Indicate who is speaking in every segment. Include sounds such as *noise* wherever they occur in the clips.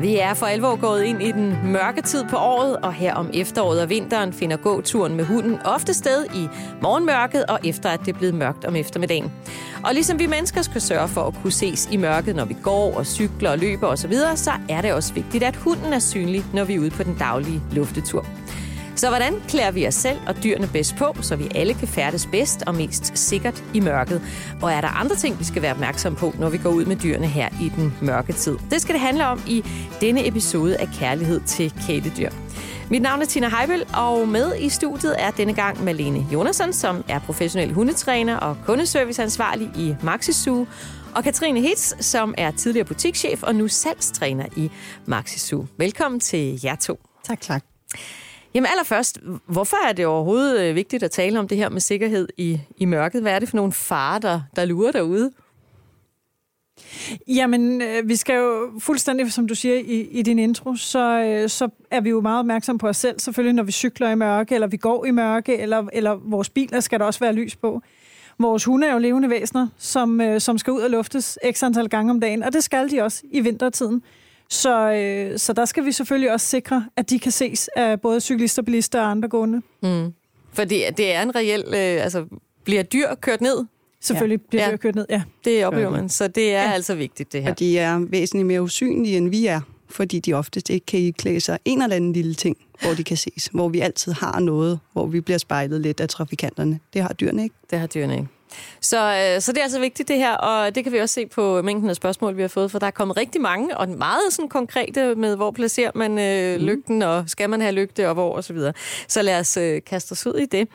Speaker 1: Vi er for alvor gået ind i den mørke tid på året, og her om efteråret og vinteren finder gåturen med hunden ofte sted i morgenmørket og efter at det er blevet mørkt om eftermiddagen. Og ligesom vi mennesker skal sørge for at kunne ses i mørket, når vi går og cykler og løber osv., så er det også vigtigt, at hunden er synlig, når vi er ude på den daglige luftetur. Så hvordan klæder vi os selv og dyrene bedst på, så vi alle kan færdes bedst og mest sikkert i mørket? Og er der andre ting, vi skal være opmærksom på, når vi går ud med dyrene her i den mørke tid? Det skal det handle om i denne episode af Kærlighed til kæledyr. Mit navn er Tina Heibel, og med i studiet er denne gang Malene Jonasson, som er professionel hundetræner og kundeserviceansvarlig i Maxi Zoo, og Katrine Hitz, som er tidligere butikschef og nu salgstræner i Maxi Zoo. Velkommen til jer to.
Speaker 2: Tak, tak.
Speaker 1: Jamen allerførst, hvorfor er det overhovedet øh, vigtigt at tale om det her med sikkerhed i, i mørket? Hvad er det for nogle farer, der, der lurer derude?
Speaker 2: Jamen, øh, vi skal jo fuldstændig, som du siger i, i din intro, så, øh, så er vi jo meget opmærksomme på os selv, selvfølgelig når vi cykler i mørke, eller vi går i mørke, eller, eller vores biler skal der også være lys på. Vores hunde er jo levende væsener, som, som skal ud og luftes x antal gange om dagen, og det skal de også i vintertiden. Så, øh, så der skal vi selvfølgelig også sikre, at de kan ses af både cyklister, bilister og andre gående.
Speaker 1: Mm. For det, det er en reel... Øh, altså, bliver dyr kørt ned?
Speaker 2: Selvfølgelig ja. bliver ja. dyr kørt ned, ja.
Speaker 1: Det oplever man, så det er ja. altså vigtigt, det her.
Speaker 3: Og de er væsentligt mere usynlige, end vi er, fordi de oftest ikke kan klæde sig en eller anden lille ting, hvor de kan ses. Hvor vi altid har noget, hvor vi bliver spejlet lidt af trafikanterne. Det har dyrene ikke.
Speaker 1: Det har dyrene ikke. Så, øh, så det er altså vigtigt det her, og det kan vi også se på mængden af spørgsmål, vi har fået, for der er kommet rigtig mange, og meget sådan konkrete med, hvor placerer man øh, mm. lygten, og skal man have lygte, og hvor, og så videre. Så lad os øh, kaste os ud i det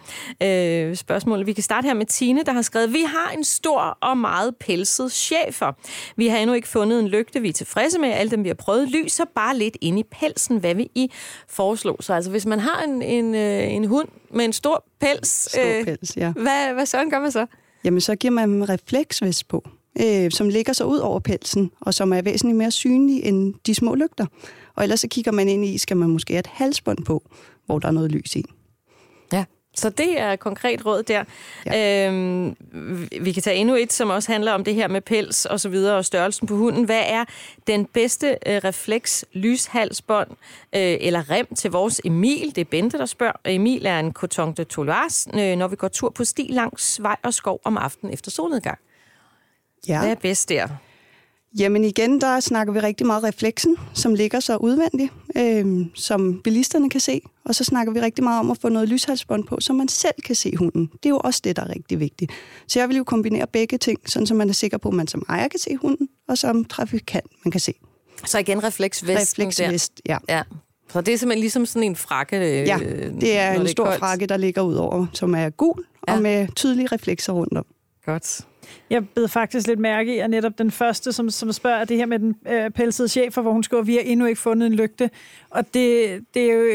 Speaker 1: øh, spørgsmål. Vi kan starte her med Tine, der har skrevet, vi har en stor og meget pelset chefer. Vi har endnu ikke fundet en lygte, vi er tilfredse med. Alle dem, vi har prøvet, lyser bare lidt ind i pelsen, hvad vi i foreslår. Så altså, hvis man har en, en, øh, en hund med en stor pels,
Speaker 3: stor øh, pels ja.
Speaker 1: hvad, hvad sådan gør man så?
Speaker 3: Jamen så giver man dem refleksvest på, øh, som ligger så ud over pelsen, og som er væsentligt mere synlig end de små lygter. Og ellers så kigger man ind i, skal man måske have et halsbånd på, hvor der er noget lys i.
Speaker 1: Så det er et konkret råd der. Ja. Øhm, vi kan tage endnu et, som også handler om det her med pels og så videre, og størrelsen på hunden. Hvad er den bedste øh, refleks lyshalsbånd øh, eller rem til vores Emil? Det er Bente, der spørger. Emil er en coton de Toulouse, øh, når vi går tur på sti langs vej og skov om aftenen efter solnedgang. Ja. Hvad er bedst der?
Speaker 3: Jamen igen, der snakker vi rigtig meget refleksen, som ligger så udvendigt, øh, som bilisterne kan se. Og så snakker vi rigtig meget om at få noget lyshalsbånd på, så man selv kan se hunden. Det er jo også det, der er rigtig vigtigt. Så jeg vil jo kombinere begge ting, sådan så man er sikker på, at man som ejer kan se hunden, og som trafikant man kan se.
Speaker 1: Så igen refleksvest.
Speaker 3: Refleksvest, ja.
Speaker 1: ja. Så det er simpelthen ligesom sådan en frakke?
Speaker 3: Øh, ja, det er en det stor koldt. frakke, der ligger ud over, som er gul ja. og med tydelige reflekser rundt om.
Speaker 1: Godt.
Speaker 2: Jeg bed faktisk lidt mærke i, at netop den første, som, som spørger det her med den øh, pelsede chef, hvor hun skriver, vi har endnu ikke fundet en lygte. Og det, det er jo,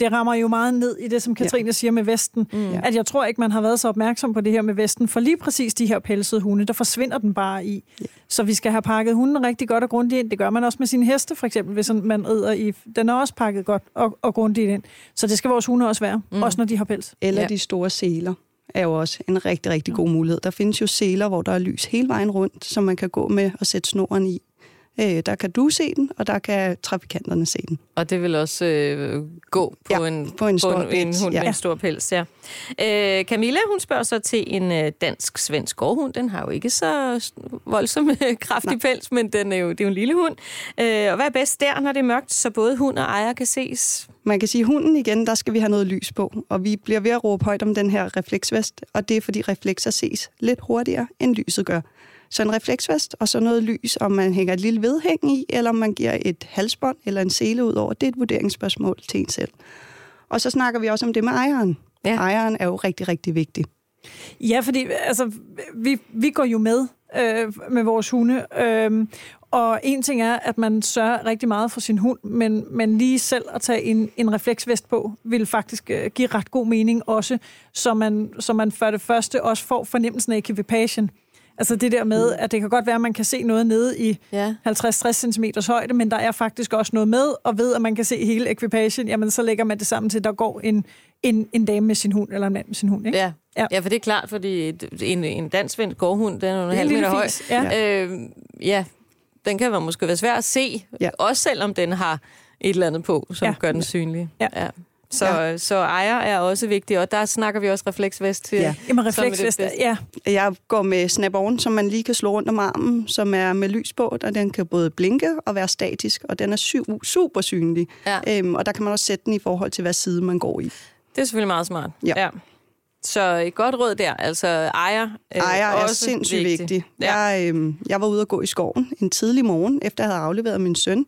Speaker 2: det rammer jo meget ned i det, som Katrine ja. siger med Vesten. Mm. At jeg tror ikke, man har været så opmærksom på det her med Vesten, for lige præcis de her pelsede hunde, der forsvinder den bare i. Ja. Så vi skal have pakket hunden rigtig godt og grundigt ind. Det gør man også med sine heste, for eksempel, hvis man rider i. Den er også pakket godt og, og grundigt ind. Så det skal vores hunde også være, mm. også når de har pels.
Speaker 3: Eller ja. de store seler er jo også en rigtig, rigtig god mulighed. Der findes jo seler, hvor der er lys hele vejen rundt, som man kan gå med og sætte snoren i. Øh, der kan du se den, og der kan trafikanterne se den.
Speaker 1: Og det vil også øh, gå på, ja, en,
Speaker 3: på en stor på en,
Speaker 1: pels. En hund ja. med en stor pels, ja. Øh, Camilla, hun spørger så til en øh, dansk-svensk gårdhund. Den har jo ikke så voldsom øh, kraftig Nej. pels, men den er jo, det er jo en lille hund. Øh, og hvad er bedst der, når det er mørkt, så både hund og ejer kan ses?
Speaker 3: Man kan sige, at hunden igen, der skal vi have noget lys på. Og vi bliver ved at råbe højt om den her refleksvest, og det er fordi reflekser ses lidt hurtigere, end lyset gør. Så en refleksvest og så noget lys, om man hænger et lille vedhæng i, eller om man giver et halsbånd eller en sele ud over, det er et vurderingsspørgsmål til en selv. Og så snakker vi også om det med ejeren. Ja. Ejeren er jo rigtig, rigtig vigtig.
Speaker 2: Ja, fordi altså, vi, vi går jo med øh, med vores hunde, øh, og en ting er, at man sørger rigtig meget for sin hund, men, men lige selv at tage en, en refleksvest på, vil faktisk øh, give ret god mening også, så man, så man for det første også får fornemmelsen af equipagen. Altså det der med, at det kan godt være, at man kan se noget nede i ja. 50-60 cm højde, men der er faktisk også noget med, og ved, at man kan se hele ekvipagen, jamen så lægger man det sammen til, at der går en, en, en dame med sin hund, eller en mand med sin hund. Ikke?
Speaker 1: Ja. Ja. ja, for det er klart, fordi en, en dansk gårdhund, den er en halv meter høj. Ja. Øh, ja, Den kan være måske være svær at se, ja. Også selvom den har et eller andet på, som. Ja. gør den synlig.
Speaker 2: Ja.
Speaker 1: ja. Så, ja. så ejer er også vigtig, og der snakker vi også refleksvest til.
Speaker 3: Ja.
Speaker 2: Jamen,
Speaker 1: er
Speaker 2: refleksvest, ja.
Speaker 3: Jeg går med snap-on, som man lige kan slå rundt om armen, som er med lys på, og den kan både blinke og være statisk, og den er su- super synlig.
Speaker 1: Ja.
Speaker 3: Øhm, og der kan man også sætte den i forhold til, hvad side man går i.
Speaker 1: Det er selvfølgelig meget smart.
Speaker 3: Ja.
Speaker 1: ja. Så et godt råd der. Altså ejer, øh,
Speaker 3: Ejer er
Speaker 1: også
Speaker 3: sindssygt vigtig. vigtig.
Speaker 1: Ja.
Speaker 3: Jeg, øhm, jeg var ude og gå i skoven en tidlig morgen, efter jeg havde afleveret min søn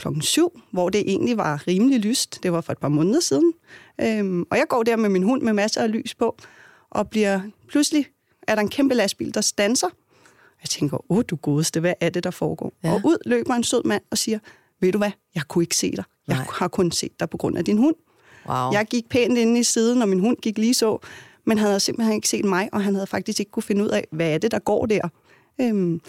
Speaker 3: klokken syv, hvor det egentlig var rimelig lyst. Det var for et par måneder siden. Øhm, og jeg går der med min hund med masser af lys på, og bliver pludselig er der en kæmpe lastbil, der stanser. Jeg tænker, åh du godeste, hvad er det, der foregår?
Speaker 1: Ja.
Speaker 3: Ja. Og ud løber en sød mand og siger, ved du hvad, jeg kunne ikke se dig. Jeg
Speaker 1: Nej.
Speaker 3: har kun set dig på grund af din hund.
Speaker 1: Wow.
Speaker 3: Jeg gik pænt inde i siden, og min hund gik lige så, men han havde simpelthen ikke set mig, og han havde faktisk ikke kunne finde ud af, hvad er det, der går der. Øhm,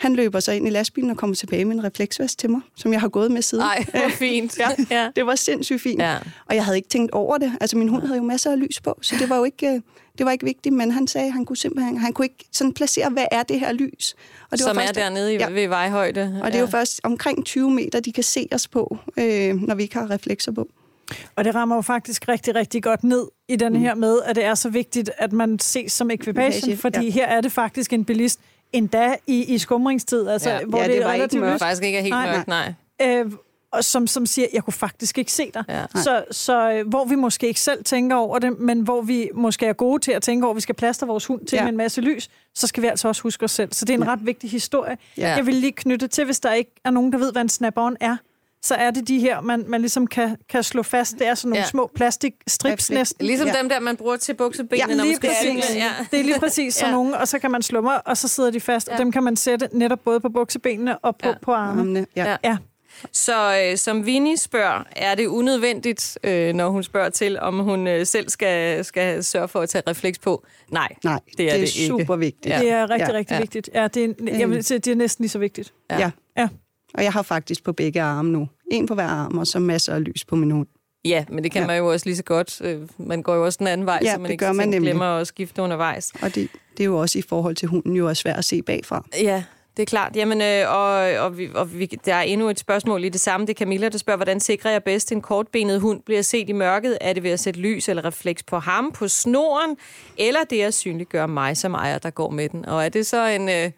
Speaker 3: han løber så ind i lastbilen og kommer tilbage med en refleksvest til mig, som jeg har gået med siden.
Speaker 1: Nej, hvor *laughs* fint.
Speaker 3: ja,
Speaker 1: ja.
Speaker 3: det var sindssygt fint.
Speaker 1: Ja.
Speaker 3: Og jeg havde ikke tænkt over det. Altså, min hund havde jo masser af lys på, så det var jo ikke, øh, det var ikke vigtigt, men han sagde, at han kunne simpelthen han kunne ikke sådan placere, hvad er det her lys? Og det
Speaker 1: Som
Speaker 3: var
Speaker 1: er
Speaker 3: først,
Speaker 1: dernede i, ja. Ved vejhøjde.
Speaker 3: Og det er jo først omkring 20 meter, de kan se os på, øh, når vi ikke har reflekser på.
Speaker 2: Og det rammer jo faktisk rigtig, rigtig godt ned i den her med, at det er så vigtigt, at man ses som ekvipage,
Speaker 3: Ekvipage,
Speaker 2: fordi
Speaker 3: ja.
Speaker 2: her er det faktisk en bilist, endda i, i skumringstid, altså,
Speaker 1: Ja.
Speaker 2: hvor
Speaker 3: Ja,
Speaker 2: det,
Speaker 3: det
Speaker 2: er
Speaker 3: var ikke mørkt.
Speaker 2: lyst,
Speaker 1: faktisk ikke er helt
Speaker 2: Nej,
Speaker 1: mørkt, nej.
Speaker 2: øh, og som, som siger, jeg kunne faktisk ikke se dig.
Speaker 1: Ja.
Speaker 2: Så, så øh, hvor vi måske ikke selv tænker over det, men hvor vi måske er gode til at tænke over, at vi skal plaster vores hund til ja.
Speaker 3: Ja.
Speaker 2: med en masse lys, så skal vi altså også huske os selv. Så det er en ret vigtig historie.
Speaker 1: Ja.
Speaker 2: Jeg vil lige knytte til, hvis der ikke er nogen, der ved, hvad en snap-on er, så er det de her, man, man ligesom kan, kan slå fast. Det er sådan nogle
Speaker 1: Ja.
Speaker 2: små plastikstrips næsten.
Speaker 1: Ligesom
Speaker 3: Ja.
Speaker 1: dem der, man bruger til buksebenene,
Speaker 3: Ja,
Speaker 1: når man skal
Speaker 2: præcis.
Speaker 1: Ja.
Speaker 2: Det er lige præcis sådan
Speaker 1: Ja.
Speaker 2: nogle, og så kan man slumre, og så sidder de fast, ja. Og dem kan man sætte netop både på buksebenene og på,
Speaker 1: Ja.
Speaker 2: på armene.
Speaker 3: Ja.
Speaker 1: Ja. Så øh, som Vinnie spørger, er det unødvendigt, øh, når hun spørger til, om hun øh, selv skal, skal sørge for at tage refleks på? Nej,
Speaker 3: Nej,
Speaker 1: det er,
Speaker 3: det er
Speaker 1: det ikke.
Speaker 3: super vigtigt.
Speaker 1: Ja.
Speaker 2: Det er rigtig,
Speaker 3: Ja.
Speaker 2: rigtig
Speaker 1: Ja.
Speaker 2: vigtigt. Ja, det er, jeg vil sige, det er næsten lige så vigtigt.
Speaker 1: Ja.
Speaker 3: Ja. Og jeg har faktisk på begge arme nu. En på hver arm, og så masser af lys på min hund.
Speaker 1: Ja, men det kan ja. Man jo også lige så godt. Øh, Man går jo også den anden vej,
Speaker 3: Ja,
Speaker 1: så man ikke
Speaker 3: gør man nemlig.
Speaker 1: glemmer at skifte undervejs.
Speaker 3: Og det, det er jo også i forhold til hunden jo er svært at se bagfra.
Speaker 1: Ja, det er klart. Jamen, øh, og, og, vi, og vi, der er endnu et spørgsmål i det samme. Det er Camilla, der spørger, hvordan sikrer jeg bedst, en kortbenet hund bliver set i mørket? Er det ved at sætte lys eller refleks på ham, på snoren, eller det at synliggøre mig som ejer, der går med den? Og er det så en... Øh,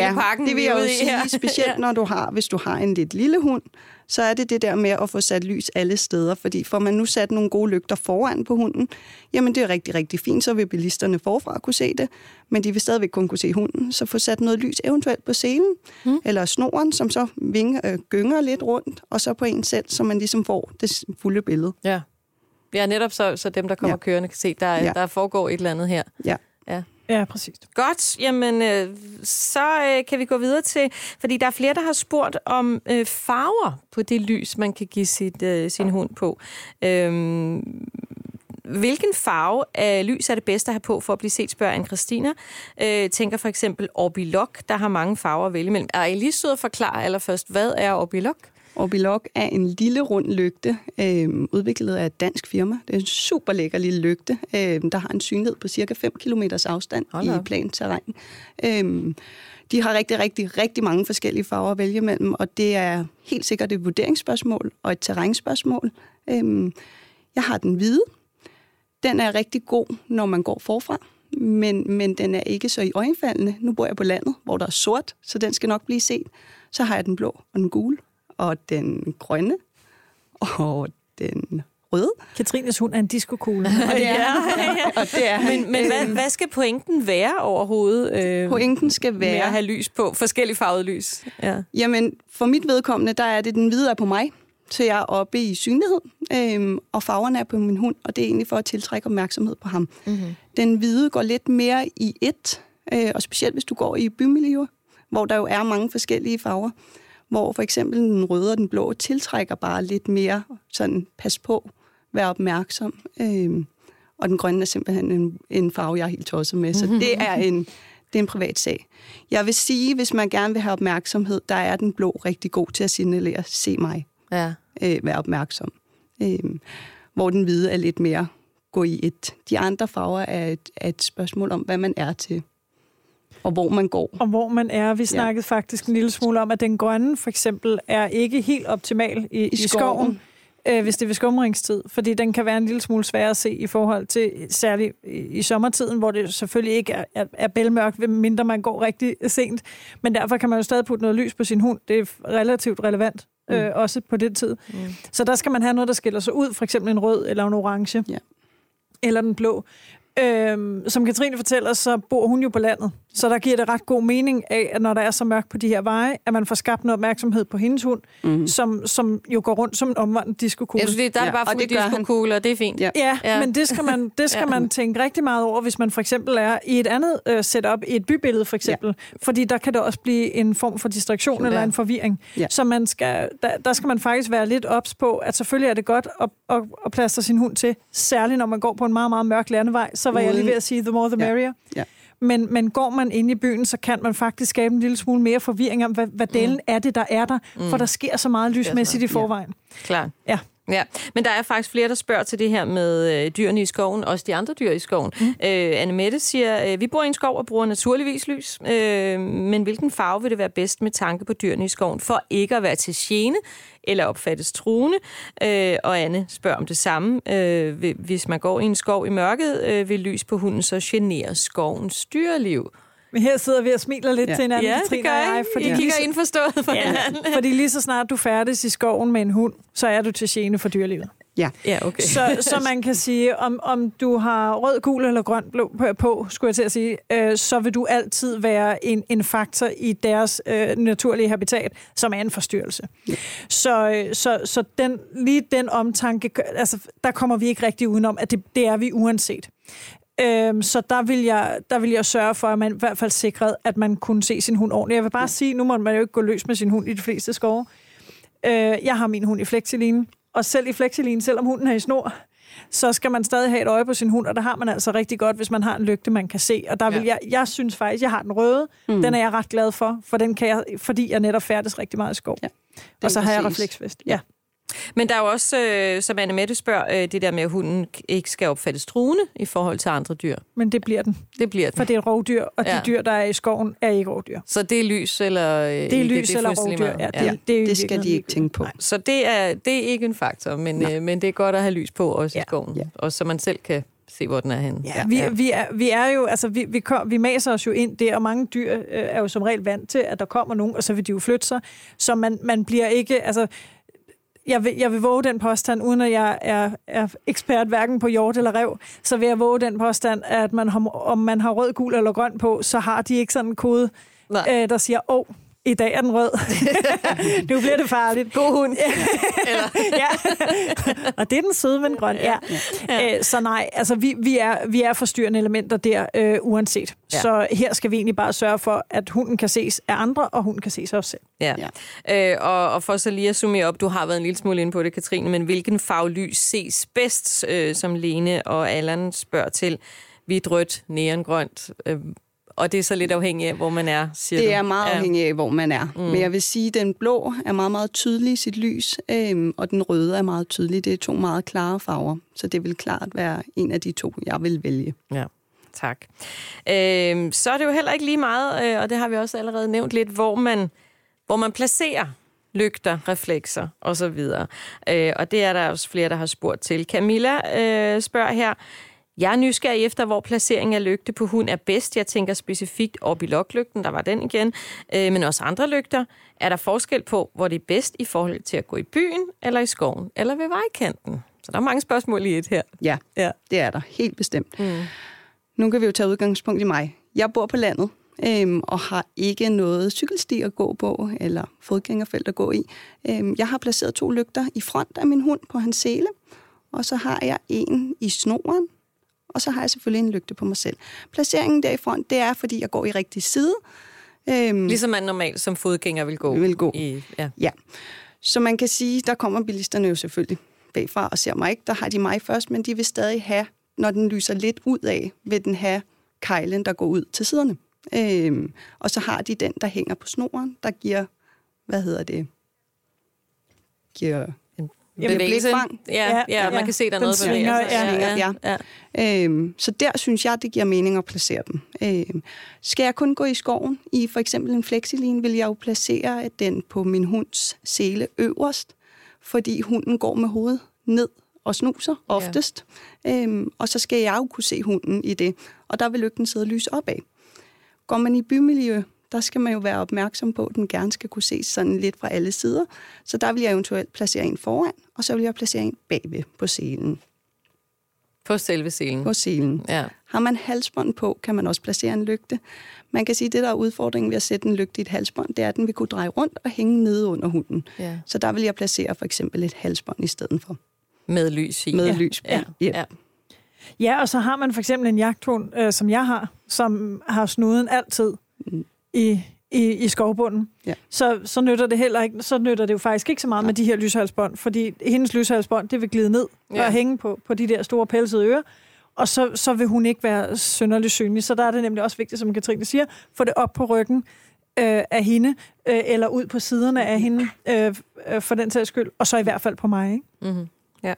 Speaker 1: hele pakken,
Speaker 3: det vil
Speaker 1: vi
Speaker 3: jeg jo sige,
Speaker 1: her?
Speaker 3: specielt *laughs*
Speaker 1: Ja.
Speaker 3: når du har, hvis du har en lidt lille hund, så er det det der med at få sat lys alle steder, fordi får man nu sat nogle gode lygter foran på hunden, jamen det er rigtig, rigtig fint, så vil bilisterne forfra kunne se det, men de vil stadigvæk kun kunne se hunden, så få sat noget lys eventuelt på selen, mm. eller snoren, som så vinger, øh, gynger lidt rundt, og så på en selv, så man ligesom får det fulde billede.
Speaker 1: Ja. Ja, netop så, så dem, der kommer ja.
Speaker 3: Ja.
Speaker 1: kørende, kan se, der, ja.
Speaker 3: Ja.
Speaker 1: der foregår et eller andet her.
Speaker 3: Ja.
Speaker 1: Ja.
Speaker 2: Ja, præcis.
Speaker 1: Godt, jamen øh, så øh, kan vi gå videre til, fordi der er flere, der har spurgt om øh, farver på det lys, man kan give sit, øh, sin hund på. Øh, hvilken farve af lys er det bedste at have på for at blive set, spørger Anne Christina. Øh, tænker for eksempel Orbilok, der har mange farver at vælge imellem. Er I lige sød at forklare allerførst, hvad er Orbilok?
Speaker 3: Orbilok er en lille rund lygte, øh, udviklet af et dansk firma. Det er en super lækker lille lygte, øh, der har en synlighed på cirka 5 km afstand
Speaker 1: Hold
Speaker 3: i plant terræn. Øh, de har rigtig, rigtig, rigtig mange forskellige farver at vælge mellem, og det er helt sikkert et vurderingsspørgsmål og et terrænspørgsmål. Øh, jeg har den hvide. Den er rigtig god, når man går forfra, men, men den er ikke så i øjenfaldende. Nu bor jeg på landet, hvor der er sort, så den skal nok blive set. Så har jeg den blå og den gule, og den grønne, og den røde.
Speaker 2: Katrines hund er en diskokugle.
Speaker 3: Og det er, og det er
Speaker 1: Men, men hvad, hvad skal pointen være overhovedet øh,
Speaker 3: Pointen skal
Speaker 1: med at
Speaker 3: være,
Speaker 1: have lys på? Forskellige farvede lys. Ja.
Speaker 3: jamen for mit vedkommende, der er det den hvide er på mig, så jeg er oppe i synlighed, øhm, og farverne er på min hund, og det er egentlig for at tiltrække opmærksomhed på ham.
Speaker 1: Mm-hmm.
Speaker 3: Den hvide går lidt mere i et, øh, og specielt hvis du går i bymiljøer, hvor der jo er mange forskellige farver, hvor for eksempel den røde og den blå tiltrækker bare lidt mere sådan, pas på, vær opmærksom. Øh, og den grønne er simpelthen en, en farve, jeg er helt tosset med, så det er en, det er en privat sag. Jeg vil sige, hvis man gerne vil have opmærksomhed, der er den blå rigtig god til at signalere, se mig,
Speaker 1: Ja.
Speaker 3: øh, vær opmærksom. Øh, hvor den hvide er lidt mere gå i et. De andre farver er et, er et spørgsmål om, hvad man er til. Og hvor man går.
Speaker 2: Og hvor man er. Vi snakkede ja. faktisk en lille smule om, at den grønne for eksempel er ikke helt optimal i, I, i skoven. skoven øh, hvis det er ved skumringstid, fordi den kan være en lille smule svær at se i forhold til, særligt i, sommertiden, hvor det selvfølgelig ikke er, er, er bælmørkt, mindre man går rigtig sent. Men derfor kan man jo stadig putte noget lys på sin hund. Det er relativt relevant, mm. øh, også på den tid. Mm. Så der skal man have noget, der skiller sig ud, for eksempel en rød eller en orange. Ja. Eller den blå. Øhm, som Katrine fortæller, så bor hun jo på landet. Så der giver det ret god mening af, at når der er så mørkt på de her veje, at man får skabt noget opmærksomhed på hendes hund, mm. som, som jo går rundt som en omvendt diskokugle.
Speaker 1: Ja, det, der er ja, bare fuld diskokugle, og det er fint.
Speaker 2: Ja, ja, ja. men det skal, man, *laughs* det skal ja. man tænke rigtig meget over, hvis man for eksempel er i et andet uh, setup, i et bybillede for eksempel. Ja. Fordi der kan det også blive en form for distraktion eller en forvirring. Ja. Så man skal, der, der skal man faktisk være lidt ops på, at selvfølgelig er det godt at, at, at plaster sin hund til, særligt når man går på en meget, meget mørk landevej. Så var Uden. jeg lige ved at sige, the more the merrier. Ja. Ja. Men, men går man ind i byen, så kan man faktisk skabe en lille smule mere forvirring om, hvad, hvad delen mm. er det, der er der. Mm. For der sker så meget lysmæssigt i forvejen.
Speaker 1: Ja. Klar. Ja. Ja, men der er faktisk flere, der spørger til det her med øh, dyrene i skoven, også de andre dyr i skoven. Mm. Øh, Anne Mette siger, øh, vi bor i en skov og bruger naturligvis lys, øh, men hvilken farve vil det være bedst med tanke på dyrene i skoven, for ikke at være til gene eller opfattes truende? Øh, og Anne spørger om det samme. Øh, hvis man går i en skov i mørket, øh, vil lys på hunden så genere skovens dyreliv.
Speaker 2: Men her sidder vi og smiler lidt ja. til hinanden,
Speaker 1: ja, Katrine og jeg. Fordi I kigger så, indforstået for ja, hinanden.
Speaker 2: Fordi lige så snart du færdes i skoven med en hund, så er du til gene for dyrelivet.
Speaker 3: Ja.
Speaker 1: ja okay.
Speaker 2: så, så man kan sige, om, om du har rød, gul eller grøn blå på, på skulle jeg til at sige, øh, så vil du altid være en, en faktor i deres øh, naturlige habitat, som er en forstyrrelse. Ja. Så, øh, så, så den, lige den omtanke, altså, der kommer vi ikke rigtig udenom, at det, det er vi uanset. Øhm, så der vil, jeg, der vil jeg sørge for, at man i hvert fald sikrede, at man kunne se sin hund ordentligt. Jeg vil bare sige, nu må man jo ikke gå løs med sin hund i de fleste skove. Øh, jeg har min hund i flexilinen, og selv i flexilinen, selvom hunden er i snor, så skal man stadig have et øje på sin hund, og der har man altså rigtig godt, hvis man har en lygte, man kan se. Og der vil ja. jeg, jeg synes faktisk, jeg har den røde. Mm. Den er jeg ret glad for, for den kan jeg, fordi jeg netop færdes rigtig meget i skov. Ja. Og så har jeg refleksvest. Ja.
Speaker 1: Men der er jo også, øh, som Anne Mette spørger, øh, det der med, at hunden ikke skal opfattes truende i forhold til andre dyr.
Speaker 2: Men det bliver den.
Speaker 1: Det bliver den.
Speaker 2: For det er et rovdyr, og ja. de dyr, der er i skoven, er ikke rovdyr.
Speaker 1: Så det er lys eller... Øh,
Speaker 2: det er lys det, det eller rovdyr, ja. Det,
Speaker 3: ja. det, det skal de ikke tænke på. Nej.
Speaker 1: Så det er, det er ikke en faktor, men, øh, men det er godt at have lys på også ja. i skoven. Ja. Og så man selv kan se, hvor den er henne.
Speaker 2: Ja, vi. Vi, er, vi er jo, altså, vi, vi, kom, vi maser os jo ind der, og mange dyr øh, er jo som regel vant til, at der kommer nogen, og så vil de jo flytte sig. Så man, man bliver ikke, altså, jeg vil, jeg vil våge den påstand, uden at jeg er, er ekspert hverken på hjort eller rev, så vil jeg våge den påstand, at man har, om man har rød, gul eller grøn på, så har de ikke sådan en kode, øh, der siger, åh, oh, i dag er den rød. *laughs* nu bliver det farligt.
Speaker 1: God hund.
Speaker 2: Eller? *laughs* ja. Og det er den søde, men grøn. Ja. ja. Øh, så nej, altså vi, vi, er, vi er forstyrrende elementer der, øh, uanset. Ja. Så her skal vi egentlig bare sørge for, at hunden kan ses af andre, og hunden kan ses af os selv.
Speaker 1: Ja. ja. Øh, og, og for så lige at summere op, du har været en lille smule inde på det, Katrine, men hvilken farvelys ses bedst, øh, som Lene og Allan spørger til? Hvidt, rødt, neongrønt. Øh, og det er så lidt afhængigt af, hvor man er, siger
Speaker 3: Det
Speaker 1: du?
Speaker 3: er meget ja. afhængigt af, hvor man er. Mm. Men jeg vil sige, at den blå er meget, meget tydelig i sit lys, øhm, og den røde er meget tydelig. Det er to meget klare farver, så det vil klart være en af de to, jeg vil vælge.
Speaker 1: Ja. Tak. Øhm, så er det jo heller ikke lige meget, øh, og det har vi også allerede nævnt lidt, hvor man, hvor man placerer lygter, reflekser osv. Øh, og det er der også flere, der har spurgt til. Camilla øh, spørger her, jeg er nysgerrig efter, hvor placeringen af lygte på hund er bedst. Jeg tænker specifikt op i loklygten, der var den igen, øh, men også andre lygter. Er der forskel på, hvor det er bedst i forhold til at gå i byen, eller i skoven, eller ved vejkanten? Så der er mange spørgsmål i et her.
Speaker 3: Ja, ja. det er der. Helt bestemt. Mm. Nu kan vi jo tage udgangspunkt i mig. Jeg bor på landet, øhm, og har ikke noget cykelsti at gå på, eller fodgængerfelt at gå i. Øhm, jeg har placeret to lygter i front af min hund på hans sele, og så har jeg en i snoren, og så har jeg selvfølgelig en lygte på mig selv. Placeringen der i front, det er, fordi jeg går i rigtig side.
Speaker 1: Øhm, ligesom man normalt som fodgænger vil gå.
Speaker 3: Vil gå.
Speaker 1: I,
Speaker 3: ja. ja. Så man kan sige, der kommer bilisterne jo selvfølgelig bagfra og ser mig ikke. Der har de mig først, men de vil stadig have, når den lyser lidt ud af, vil den have kejlen, der går ud til siderne. Øhm, og så har de den, der hænger på snoren, der giver, hvad hedder det, giver Jamen,
Speaker 1: bevægelse.
Speaker 3: blikfang.
Speaker 1: Ja, ja,
Speaker 2: Ja,
Speaker 1: ja, man
Speaker 2: ja.
Speaker 1: kan se, der er noget
Speaker 2: svinger,
Speaker 1: bevægelse.
Speaker 3: ja.
Speaker 1: ja, ja.
Speaker 3: Øhm, så der synes jeg, det giver mening at placere dem. Øhm, skal jeg kun gå i skoven i for eksempel en flexilin, vil jeg jo placere den på min hunds sele øverst, fordi hunden går med hovedet ned og snuser oftest. Ja. Øhm, og så skal jeg jo kunne se hunden i det, og der vil lygten sidde og lyse opad. Går man i bymiljø, der skal man jo være opmærksom på, at den gerne skal kunne ses sådan lidt fra alle sider. Så der vil jeg eventuelt placere en foran, og så vil jeg placere en bagved på selen.
Speaker 1: På selve selen.
Speaker 3: På selen.
Speaker 1: Ja.
Speaker 3: Har man halsbånd på, kan man også placere en lygte. Man kan sige, at det, der er udfordringen ved at sætte en lygte i et halsbånd, det er, at den vil kunne dreje rundt og hænge nede under hunden.
Speaker 1: Ja.
Speaker 3: Så der vil jeg placere for eksempel et halsbånd i stedet for.
Speaker 1: Med lys i.
Speaker 3: Med
Speaker 1: ja.
Speaker 3: lys på.
Speaker 1: Ja.
Speaker 3: Ja.
Speaker 1: ja.
Speaker 2: Ja, og så har man for eksempel en jagthund, øh, som jeg har, som har snuden altid. I, i, i skovbunden.
Speaker 3: Ja.
Speaker 2: Så, så nytter det heller ikke, så nytter det jo faktisk ikke så meget med de her lyshalsbånd, fordi hendes lyshalsbånd, det vil glide ned
Speaker 1: Ja.
Speaker 2: og hænge på, på de der store pelsede ører, og så, så vil hun ikke være synderlig synlig. Så der er det nemlig også vigtigt, som Katrine siger, få det op på ryggen øh, af hende, øh, eller ud på siderne af hende, øh, øh, for den sags skyld, og så i hvert fald på mig. Ikke?
Speaker 1: Mm-hmm. Ja.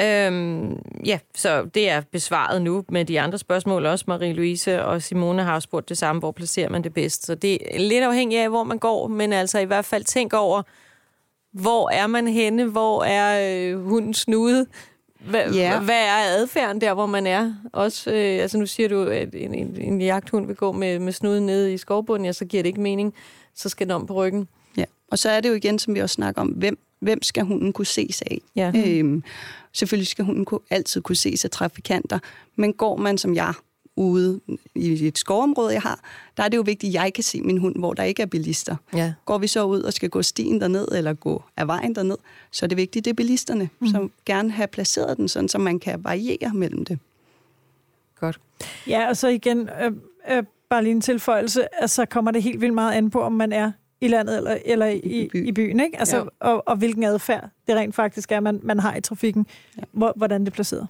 Speaker 1: Øhm, ja, så det er besvaret nu med de andre spørgsmål også. Marie-Louise og Simone har spurgt det samme, hvor placerer man det bedst. Så det er lidt afhængigt af, hvor man går, men altså i hvert fald tænk over, hvor er man henne, hvor er øh, hunden snude, hvad,
Speaker 3: Ja.
Speaker 1: hvad er adfærden der, hvor man er? Også, øh, altså nu siger du, at en, en, en jagthund vil gå med, med snuden nede i skovbunden, ja, så giver det ikke mening. Så skal den om på ryggen.
Speaker 3: Ja. Og så er det jo igen, som vi også snakker om, hvem, hvem skal hunden kunne ses af?
Speaker 1: Ja.
Speaker 3: Øhm, selvfølgelig skal hunden kunne, altid kunne ses af trafikanter, men går man som jeg ude i et skovområde, jeg har, der er det jo vigtigt, at jeg kan se min hund, hvor der ikke er bilister.
Speaker 1: Ja.
Speaker 3: Går vi så ud og skal gå stien derned, eller gå af vejen derned, så er det vigtigt, det er bilisterne, mm. som gerne have placeret den, sådan, så man kan variere mellem det.
Speaker 1: Godt.
Speaker 2: Ja, og så igen, øh, øh, bare lige en tilføjelse, altså kommer det helt vildt meget an på, om man er i landet eller, eller i,
Speaker 3: I by.
Speaker 2: i byen, ikke? Altså,
Speaker 1: Jo.
Speaker 2: og, og hvilken adfærd det rent faktisk er, man, man har i trafikken, ja. hvor, hvordan det er placeret.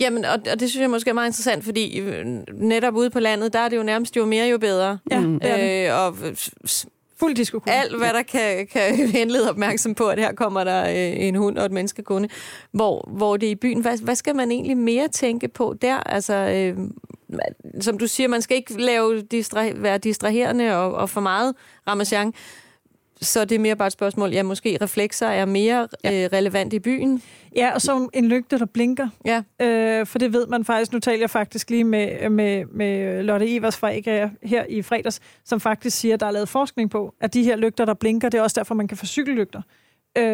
Speaker 1: Jamen, og, og det synes jeg måske er meget interessant, fordi øh, netop ude på landet, der er det jo nærmest jo mere, jo bedre.
Speaker 2: Ja,
Speaker 3: Mm.
Speaker 2: det det.
Speaker 1: Øh, og
Speaker 2: Fuld diskussion.
Speaker 1: alt, hvad der kan, kan *laughs* henlede opmærksom på, at her kommer der øh, en hund og et menneske gående. Hvor, hvor det er i byen, hvad, hvad skal man egentlig mere tænke på der? Altså, øh, som du siger, man skal ikke lave distra- være distraherende og, og for meget ramachan. Så det er mere bare et spørgsmål, ja, måske reflekser er mere
Speaker 3: Ja.
Speaker 1: øh, relevant i byen.
Speaker 2: Ja, og så en lygte, der blinker.
Speaker 1: Ja,
Speaker 2: Øh, for det ved man faktisk. Nu taler jeg faktisk lige med, med, med Lotte Evers fra IKEA her i fredags, som faktisk siger, at der er lavet forskning på, at de her lygter, der blinker, det er også derfor, man kan få cykellygter, øh,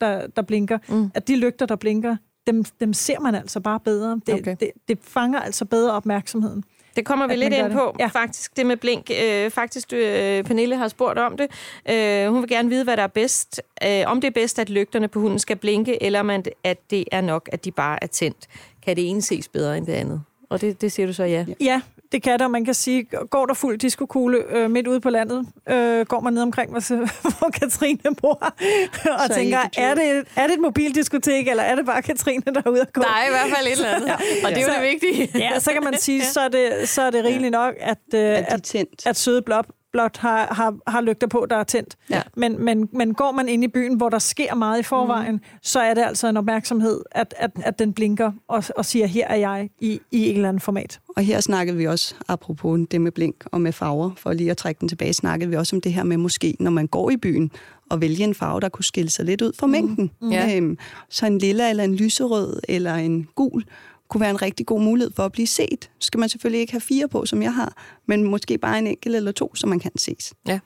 Speaker 2: der, der blinker.
Speaker 1: Mm.
Speaker 2: At de lygter, der blinker, dem, dem ser man altså bare bedre. Det,
Speaker 1: Okay.
Speaker 2: det, det fanger altså bedre opmærksomheden.
Speaker 1: Det kommer vi lidt
Speaker 2: man
Speaker 1: ind
Speaker 2: det.
Speaker 1: på,
Speaker 2: Ja.
Speaker 1: faktisk, det med blink. Øh, faktisk, øh, Pernille har spurgt om det. Øh, hun vil gerne vide, hvad der er bedst. Øh, om det er bedst, at lygterne på hunden skal blinke, eller om at- det er nok, at de bare er tændt. Kan det ene ses bedre end det andet? Og det, det siger du så. Ja.
Speaker 3: Ja,
Speaker 2: det kan der. Man kan sige, går der fuld diskokugle øh, midt ude på landet, øh, går man ned omkring, hvor, *laughs* hvor Katrine bor, *laughs* og
Speaker 3: Så er
Speaker 2: tænker,
Speaker 3: tvivl.
Speaker 2: er det, er det et mobildiskotek, eller er det bare Katrine, der er ude at gå?
Speaker 1: Der er i hvert fald et eller andet. *laughs* Og det er jo
Speaker 2: Så-
Speaker 1: det vigtige.
Speaker 2: Ja, så kan man sige, så er det, så er det rigeligt nok, at, øh,
Speaker 3: At de er
Speaker 2: at, at søde blot, blot har, har, har lygter på, der er tændt.
Speaker 1: Ja.
Speaker 2: Men, men, men går man ind i byen, hvor der sker meget i forvejen, mm. så er det altså en opmærksomhed, at, at, at den blinker og, og siger, her er jeg i, i et eller andet format.
Speaker 3: Og her snakkede vi også, apropos det med blink og med farver, for lige at trække den tilbage, snakkede vi også om det her med måske, når man går i byen, og vælge en farve, der kunne skille sig lidt ud fra mængden.
Speaker 1: Ja.
Speaker 3: Øhm, så en lilla eller en lyserød eller en gul kunne være en rigtig god mulighed for at blive set. Så skal man selvfølgelig ikke have fire på, som jeg har, men måske bare en enkelt eller to, så man kan ses. Ja.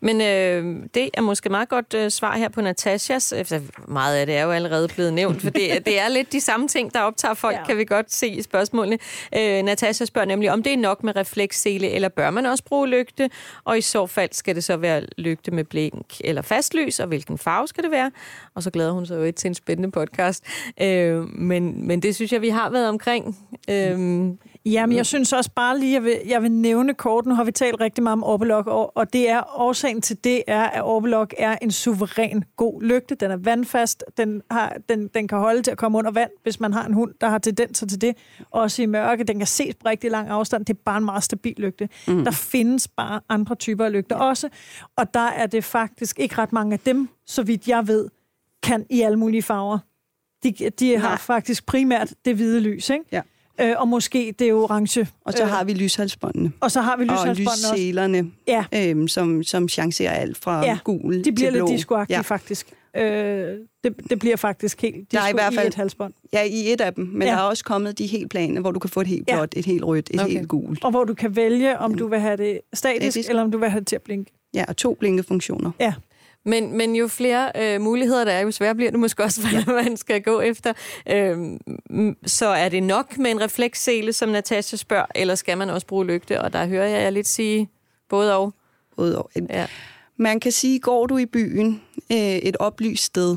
Speaker 1: Men øh, det er måske meget godt øh, svar her på Natashas. Altså, meget af det er jo allerede blevet nævnt, for det, det er lidt de samme ting, der optager folk, ja. Kan vi godt se i spørgsmålene. Øh, Natasha spørger nemlig, om det er nok med reflekssele, eller bør man også bruge lygte? Og i så fald skal det så være lygte med blink eller fastlys, og hvilken farve skal det være? Og så glæder hun sig jo til en spændende podcast. Øh, men, men det synes jeg, vi har været omkring. Øh,
Speaker 2: Jamen, jeg synes også bare lige, jeg vil, jeg vil nævne kort. Nu har vi talt rigtig meget om Orbelok, og, og det er årsagen til det er, at Orbelok er en suveræn god lygte. Den er vandfast, den, har, den, den kan holde til at komme under vand, hvis man har en hund, der har tendenser til det. Også i mørke, den kan ses på rigtig lang afstand. Det er bare en meget stabil lygte. Mm. Der findes bare andre typer af lygter ja. også, og der er det faktisk ikke ret mange af dem, så vidt jeg ved, kan i alle mulige farver. De, de har
Speaker 3: Nej.
Speaker 2: faktisk primært det hvide lys, ikke?
Speaker 3: Ja.
Speaker 2: Øh, og måske det orange.
Speaker 3: Og så
Speaker 2: Øh,
Speaker 3: har vi lyshalsbåndene.
Speaker 2: og så har vi
Speaker 3: Og
Speaker 2: lyshalsbåndene også.
Speaker 3: lysselerne,
Speaker 2: Ja,
Speaker 3: øhm, som, som chancerer alt fra
Speaker 2: Ja,
Speaker 3: ja, gul
Speaker 2: de bliver
Speaker 3: til blå.
Speaker 2: lidt discoagtige,
Speaker 3: ja.
Speaker 2: ja. faktisk. Øh, det, det bliver faktisk helt disco
Speaker 3: Der er i hvert fald-
Speaker 2: i et halsbånd.
Speaker 3: ja, i et af dem. Men
Speaker 2: Ja.
Speaker 3: ja. der er også kommet de helt plane, hvor du kan få et helt
Speaker 2: Ja.
Speaker 3: blåt, et helt rødt, et
Speaker 1: Okay.
Speaker 3: helt gult.
Speaker 2: Og hvor du kan vælge, om du vil have det statisk,
Speaker 3: Statisk.
Speaker 2: eller om du vil have det til at blinke.
Speaker 3: Ja, og to blinkefunktioner.
Speaker 2: Ja,
Speaker 1: Men, men jo flere øh, muligheder der er, jo sværere bliver det måske også, *laughs* hvad man skal gå efter. Øhm, så er det nok med en reflekssele, som Natasha spørger, eller skal man også bruge lygte? Og der hører jeg jer lidt sige både og.
Speaker 3: Både og.
Speaker 1: Ja.
Speaker 3: Man kan sige, går du i byen øh, et oplyst sted,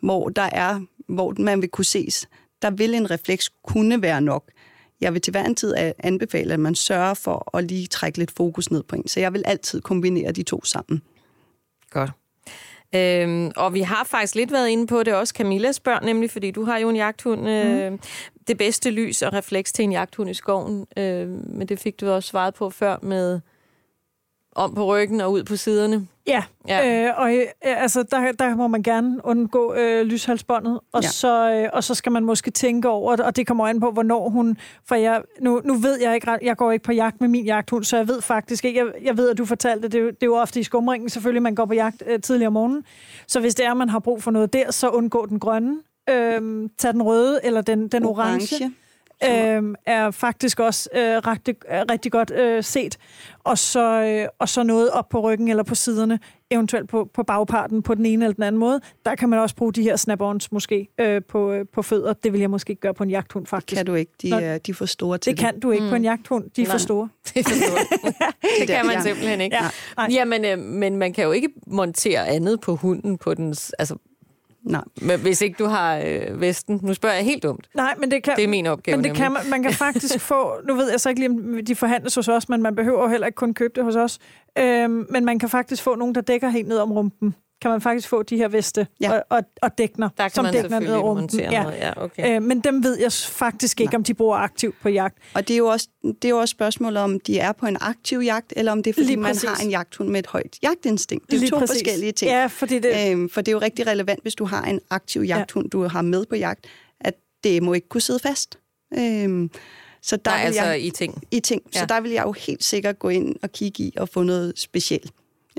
Speaker 3: hvor der er, hvor man vil kunne ses, der vil en refleks kunne være nok. Jeg vil til hver en tid anbefale, at man sørger for at lige trække lidt fokus ned på en. Så jeg vil altid kombinere de to sammen.
Speaker 1: Godt. Øhm, og vi har faktisk lidt været inde på det også. Camilla spørger nemlig, fordi du har jo en jagthund. Øh, Det bedste lys og refleks til en jagthund i skoven. Øh, men det fik du også svaret på før med om på ryggen og ud på siderne.
Speaker 2: ja.
Speaker 1: Ja.
Speaker 2: Øh, og øh, altså, der, der må man gerne undgå øh, lyshalsbåndet, og,
Speaker 3: Ja.
Speaker 2: så, øh, og så skal man måske tænke over det, og det kommer an på, hvornår hun... For jeg, nu, nu ved jeg ikke ret, jeg går ikke på jagt med min jagthund, så jeg ved faktisk ikke, jeg, jeg ved, at du fortalte, det, er jo- det er jo ofte i skumringen, selvfølgelig, man går på jagt øh, tidligere om morgenen, så hvis det er, man har brug for noget der, så undgå den grønne, øh, tag den røde eller den, den orange. orange øh, er faktisk også øh, rigtig, er rigtig godt øh, set. Og så, øh, og så noget op på ryggen eller på siderne, eventuelt på, på bagparten på den ene eller den anden måde. Der kan man også bruge de her snap-ons måske øh, på, øh, på fødder. Det vil jeg måske ikke gøre på en jagthund, faktisk.
Speaker 3: Kan du ikke. De
Speaker 2: Nå.
Speaker 3: er, de er for store til
Speaker 2: det kan du ikke mm. på en jagthund. De er for store. *laughs*
Speaker 1: Det, *laughs* det kan man simpelthen ikke.
Speaker 2: Ja. Nej.
Speaker 1: Jamen, øh, men man kan jo ikke montere andet på hunden på dens... Altså,
Speaker 3: Nej.
Speaker 1: men hvis ikke du har øh, vesten. Nu spørger jeg helt dumt.
Speaker 2: Nej, men det kan...
Speaker 1: Det er min opgave
Speaker 2: Men det
Speaker 1: nemlig.
Speaker 2: kan man, man kan faktisk få, nu ved jeg så ikke lige, om de forhandles hos os, men man behøver heller ikke kun købe det hos os. Øhm, men man kan faktisk få nogen, der dækker helt ned om rumpen. Kan man faktisk få de her veste
Speaker 3: Ja.
Speaker 2: og, og, og dækner,
Speaker 1: Der kan
Speaker 2: som
Speaker 1: man
Speaker 2: dækner ned om rumpen. Ja.
Speaker 1: noget. Ja, okay.
Speaker 2: Øh, men dem ved jeg faktisk ikke, om de bruger aktivt på jagt.
Speaker 3: Og det er, jo også, det er jo også spørgsmålet, om de er på en aktiv jagt, eller om det er, fordi
Speaker 2: Lige
Speaker 3: man
Speaker 2: præcis.
Speaker 3: har en jagthund med et højt jagtinstinkt. Det er jo
Speaker 2: Lige
Speaker 3: to
Speaker 2: præcis.
Speaker 3: forskellige ting.
Speaker 2: Ja, fordi det,
Speaker 3: Øhm, for det er jo rigtig relevant, hvis du har en aktiv jagthund, du har med på jagt, at det må ikke kunne sidde fast. Øhm, så der
Speaker 1: Nej,
Speaker 3: vil
Speaker 1: altså
Speaker 3: jeg,
Speaker 1: i ting.
Speaker 3: i ting. Ja.
Speaker 1: Ja.
Speaker 3: Så der vil jeg jo helt sikkert gå ind og kigge i og få noget specielt.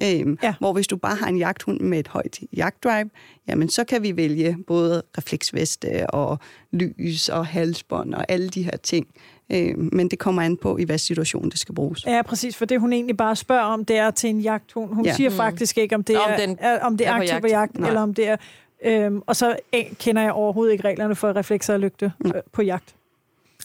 Speaker 3: Øhm,
Speaker 2: Ja.
Speaker 3: Hvor hvis du bare har en jagthund med et højt jagtdrive, jamen så kan vi vælge både refleksveste og lys og halsbånd og alle de her ting. Øhm, men det kommer an på, i hvad situation det skal bruges.
Speaker 2: Ja, præcis, for det hun egentlig bare spørger om, det er til en jagthund. Hun ja. Siger faktisk ikke, om det
Speaker 1: Om
Speaker 2: er,
Speaker 1: den
Speaker 2: er, om det er,
Speaker 1: er på
Speaker 2: aktivt på
Speaker 1: jagt.
Speaker 3: Nej.
Speaker 2: eller om det er... Øhm, og så kender jeg overhovedet ikke reglerne for reflekser og lygte øh, på jagt.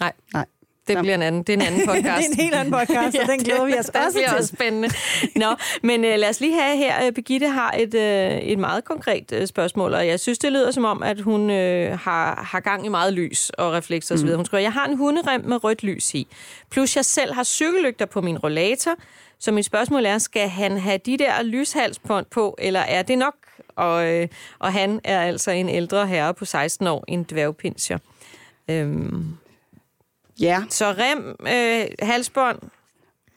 Speaker 1: Nej.
Speaker 3: Nej.
Speaker 1: Det
Speaker 3: Nå.
Speaker 1: bliver en anden, det er en anden *laughs* podcast.
Speaker 2: det er en helt anden podcast, og *laughs* den glæder vi os *laughs*
Speaker 1: det,
Speaker 2: også
Speaker 1: det bliver
Speaker 2: til.
Speaker 1: også spændende. Nå, men øh, lad os lige have her, øh, Birgitte har et, øh, et meget konkret øh, spørgsmål, og jeg synes, det lyder som om, at hun øh, har, har gang i meget lys og reflekser osv. Hun skriver, jeg har en hunderem med rødt lys i, plus jeg selv har cykellygter på min rollator, så mit spørgsmål er, skal han have de der lyshalsbånd på, eller er det nok? Og, øh, og han er altså en ældre herre på 16 år, en dværgpinscher. Øhm,
Speaker 3: Ja,
Speaker 1: så rem, øh, halsbånd,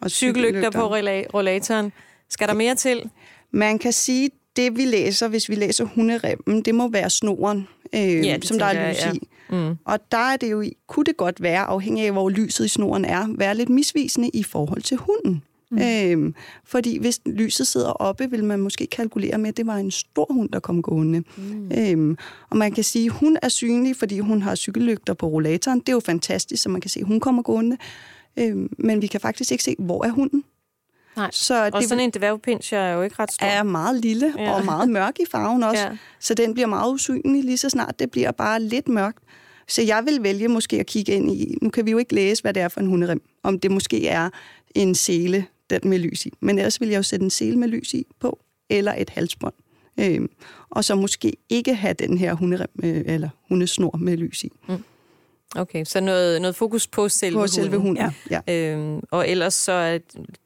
Speaker 3: og
Speaker 1: cykellygter på rolla- rollatoren. Skal der mere til?
Speaker 3: Man kan sige, det vi læser, hvis vi læser hunderemmen, det må være snoren, øh,
Speaker 1: Ja,
Speaker 3: som der er
Speaker 1: jeg,
Speaker 3: lys
Speaker 1: ja.
Speaker 3: i.
Speaker 1: Mm.
Speaker 3: Og der er det jo, kunne det godt være, afhængig af hvor lyset i snoren er, være lidt misvisende i forhold til hunden. Mm. Øhm, fordi hvis lyset sidder oppe, vil man måske kalkulere med, at det var en stor hund, der kom gående. Mm. Øhm, og man kan sige, at hun er synlig, fordi hun har cykellygter på rollatoren. Det er jo fantastisk, så man kan se, at hun kommer gående. Øhm, men vi kan faktisk ikke se, hvor er hunden.
Speaker 1: Nej.
Speaker 3: Så
Speaker 1: Og
Speaker 3: det
Speaker 1: sådan en dværgpinscher er jo ikke ret stor.
Speaker 3: er meget lille
Speaker 1: Ja.
Speaker 3: og meget mørk i farven *laughs* også.
Speaker 1: Ja.
Speaker 3: Så den bliver meget usynlig lige så snart det bliver bare lidt mørkt. Så jeg vil vælge måske at kigge ind i, nu kan vi jo ikke læse, hvad det er for en hunderem, om det måske er en sele den med lys i. Men ellers vil jeg jo sætte en sele med lys i på, eller et halsbånd. Øhm, og så måske ikke have den her hunde, øh, eller hundesnor med lys i. Mm.
Speaker 1: Okay, så noget, noget fokus på selve
Speaker 3: På
Speaker 1: hunden.
Speaker 3: selve hunden.
Speaker 2: Ja.
Speaker 3: Ja.
Speaker 1: Øhm, og ellers så er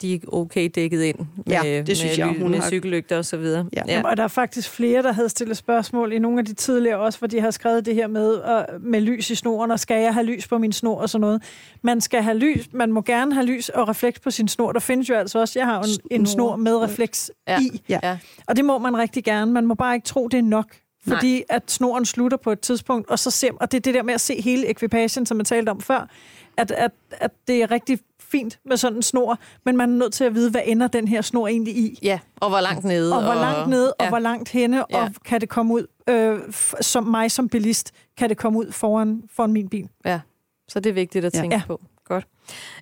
Speaker 1: de okay dækket ind med,
Speaker 3: Ja, det synes
Speaker 1: med,
Speaker 3: jeg, hun
Speaker 1: med
Speaker 3: har-
Speaker 1: cykellygter og så videre.
Speaker 3: Ja.
Speaker 2: Ja. Og der er faktisk flere, der havde stillet spørgsmål i nogle af de tidligere også, hvor de har skrevet det her med, uh, med lys i snoren, og skal jeg have lys på min snor og sådan noget. Man skal have lys, man må gerne have lys og refleks på sin snor. Der findes jo altså også, jeg har en, en
Speaker 3: Snor.
Speaker 2: snor med refleks
Speaker 1: Ja.
Speaker 2: i,
Speaker 3: Ja.
Speaker 1: Ja.
Speaker 2: og det må man rigtig gerne. Man må bare ikke tro, det er nok. Fordi at snoren slutter på et tidspunkt, og så ser, og det er det der med at se hele ekvipagen, som jeg talte om før, at, at, at det er rigtig fint med sådan en snor, men man er nødt til at vide, hvad ender den her snor egentlig i?
Speaker 1: Ja, og hvor langt nede.
Speaker 2: Og hvor langt nede, og
Speaker 1: ja.
Speaker 2: hvor langt henne,
Speaker 1: Ja.
Speaker 2: og kan det komme ud, øh, som mig som bilist, kan det komme ud foran, foran min bil?
Speaker 1: Ja, så det er vigtigt at tænke
Speaker 2: Ja.
Speaker 1: på. Godt.